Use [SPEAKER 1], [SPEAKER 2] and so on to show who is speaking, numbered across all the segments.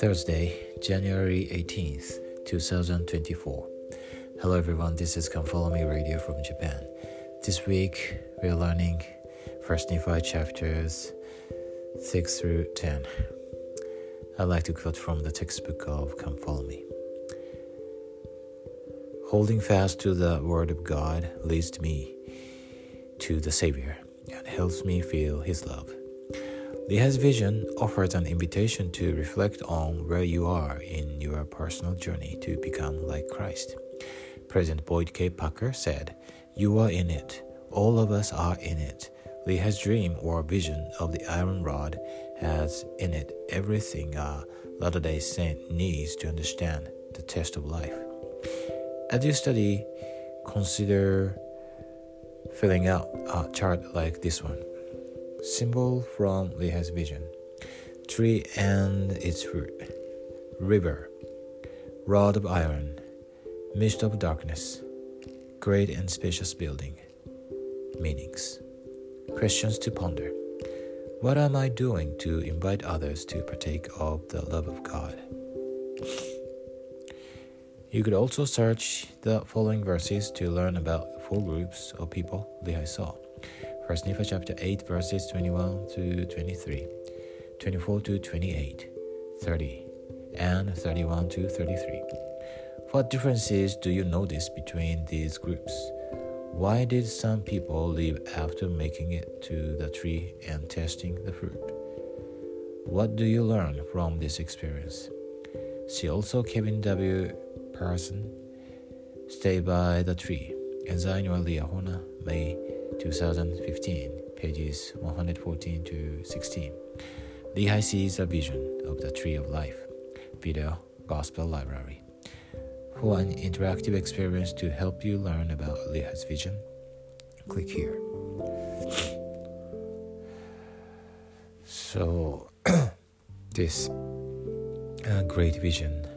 [SPEAKER 1] Thursday, January 18th, 2024. Hello everyone, this is Come Follow Me Radio from Japan. This week we are learning First Nephi chapters 6 through 10. I'd like to quote from the textbook of Come Follow Me. Holding fast to the Word of God leads me to the Savior helps me feel His love. Lehi's vision offers an invitation to reflect on where you are in your personal journey to become like Christ. President Boyd K. Packer said, You are in it. All of us are in it. Lehi's dream or vision of the iron rod has in it everything a Latter day Saint needs to understand the test of life. As you study, consider filling out a chart like this one symbol from Lehi's vision. Tree and its fruit, river, rod of iron, mist of darkness, great and spacious building. Meanings. Questions to ponder. What am I doing to invite others to partake of the love of God? You could also search the following verses to learn about four groups of people Lehi saw. First Nephi chapter 8, verses 21 to 23, 24 to 28, 30, and 31 to 33. What differences do you notice between these groups? Why did some people leave after making it to the tree and tasting the fruit? What do you learn from this experience? See also Kevin W. Pearson, Stay by the Tree, Ensign or Liahona, May 2015, pages 114 to 16. Lehi sees a vision of the tree of life. Video Gospel Library. For an interactive experience to help you learn about Lehi's vision, click here. So, this uh, great vision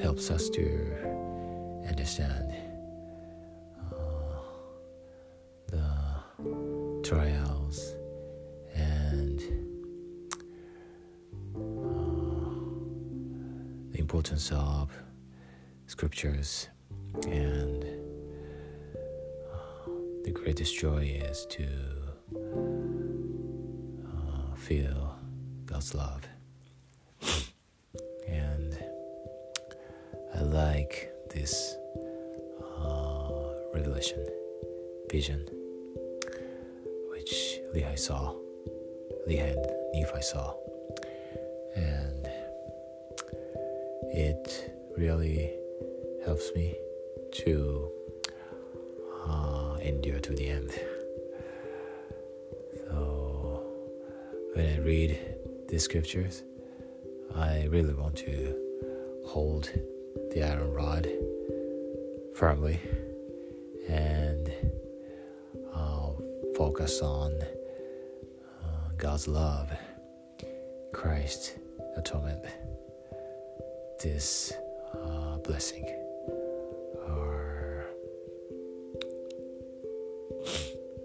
[SPEAKER 1] helps us to understand uh, the trials and uh, the importance of scriptures and uh, the greatest joy is to uh, feel God's love like this uh, revelation vision which Lehi saw, Lehi and Nephi saw. And it really helps me to uh, endure to the end. So when I read these scriptures, I really want to hold the iron rod firmly and uh, focus on God's love, Christ's atonement, this uh, blessing, our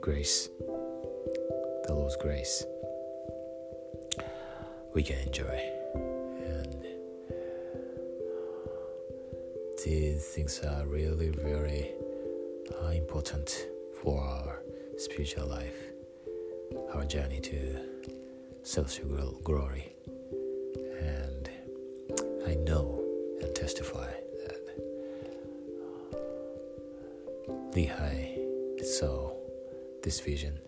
[SPEAKER 1] grace, the Lord's grace, we can enjoy. These things are really very uh, important for our spiritual life our journey to celestial glory. And I know and testify that uh, Lehi saw this vision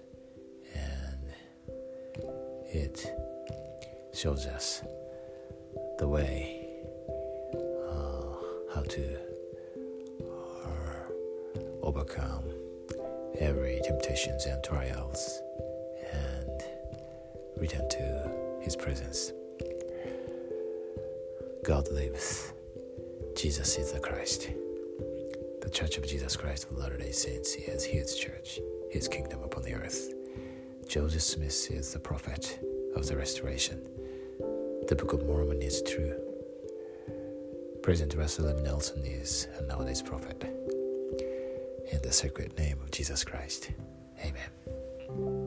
[SPEAKER 1] and it shows us the way to overcome every temptations and trials and return to His presence. God lives. Jesus is the Christ. The Church of Jesus Christ of Latter day Saints is His church, His kingdom upon the earth. Joseph Smith is the prophet of the restoration. The Book of Mormon is true. President Russell M. Nelson is a nowadays prophet. In the sacred name of Jesus Christ. Amen.